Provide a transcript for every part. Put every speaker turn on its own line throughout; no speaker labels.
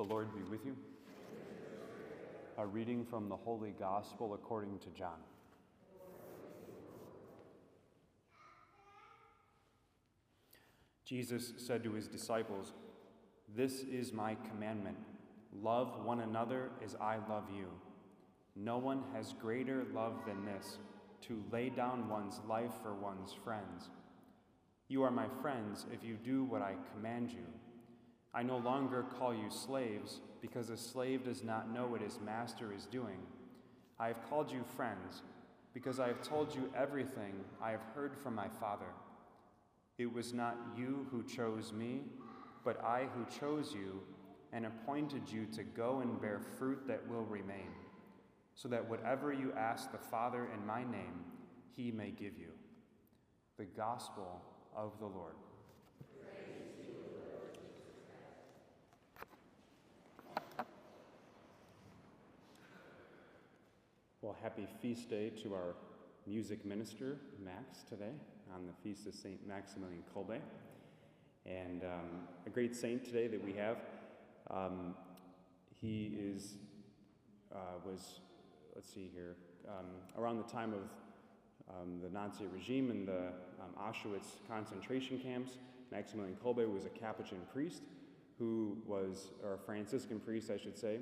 The Lord be with you. A reading from the Holy Gospel according to John. Jesus said to his disciples, This is my commandment love one another as I love you. No one has greater love than this to lay down one's life for one's friends. You are my friends if you do what I command you. I no longer call you slaves, because a slave does not know what his master is doing. I have called you friends, because I have told you everything I have heard from my Father. It was not you who chose me, but I who chose you and appointed you to go and bear fruit that will remain, so that whatever you ask the Father in my name, he may give you. The Gospel of the Lord. Well, happy feast day to our music minister, Max, today on the feast of St. Maximilian Kolbe. And um, a great saint today that we have. Um, he is, uh, was, let's see here, um, around the time of um, the Nazi regime and the um, Auschwitz concentration camps. Maximilian Kolbe was a Capuchin priest who was, or a Franciscan priest, I should say,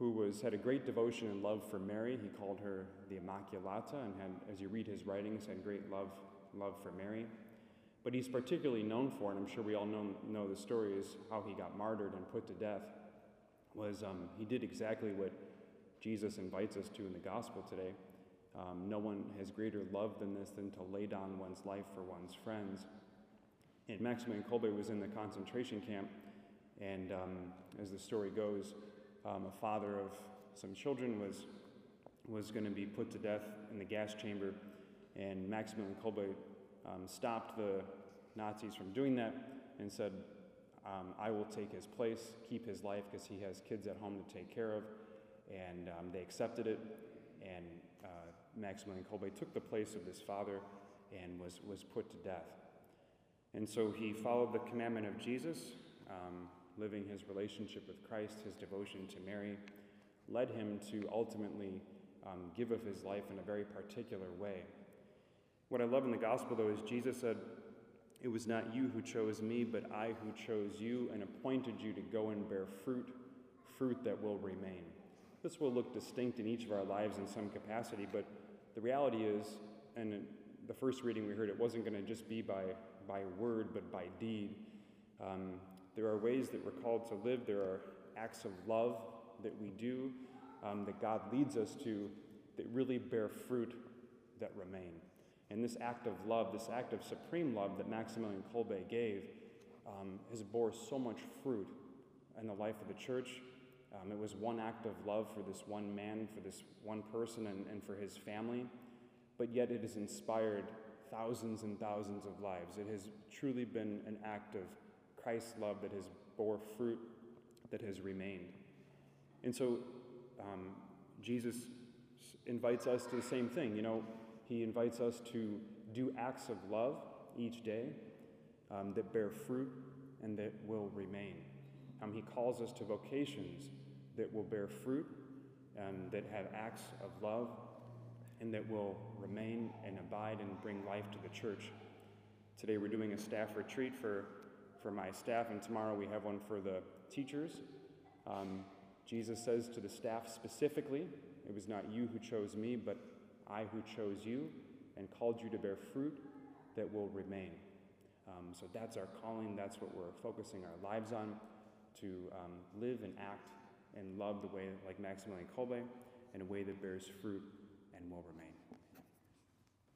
who was, had a great devotion and love for Mary. He called her the Immaculata and had, as you read his writings, had great love, love for Mary. But he's particularly known for, and I'm sure we all know, know the story, is how he got martyred and put to death. Was um, he did exactly what Jesus invites us to in the gospel today. Um, no one has greater love than this than to lay down one's life for one's friends. And Maximilian Kolbe was in the concentration camp, and um, as the story goes, um, a father of some children was, was going to be put to death in the gas chamber, and Maximilian Kolbe um, stopped the Nazis from doing that and said, um, I will take his place, keep his life, because he has kids at home to take care of. And um, they accepted it, and uh, Maximilian Kolbe took the place of his father and was, was put to death. And so he followed the commandment of Jesus, um, living his relationship with Christ, his devotion to Mary, led him to ultimately um, give of his life in a very particular way. What I love in the gospel, though, is Jesus said, It was not you who chose me, but I who chose you and appointed you to go and bear fruit, fruit that will remain. This will look distinct in each of our lives in some capacity, but the reality is, and the first reading we heard, it wasn't going to just be by, by word, but by deed. Um, there are ways that we're called to live, there are acts of love that we do, um, that God leads us to, that really bear fruit that remain. And this act of love, this act of supreme love that Maximilian Kolbe gave, um, has bore so much fruit in the life of the church. Um, it was one act of love for this one man, for this one person, and, and for his family, but yet it has inspired thousands and thousands of lives. It has truly been an act of Christ's love that has bore fruit that has remained. And so um, Jesus invites us to the same thing. You know, he invites us to do acts of love each day um, that bear fruit and that will remain. Um, he calls us to vocations that will bear fruit and that have acts of love and that will remain and abide and bring life to the church. Today we're doing a staff retreat for, for my staff, and tomorrow we have one for the teachers. Um, Jesus says to the staff specifically, It was not you who chose me, but I who chose you and called you to bear fruit that will remain. Um, so that's our calling. That's what we're focusing our lives on to um, live and act and love the way like Maximilian Kolbe in a way that bears fruit and will remain.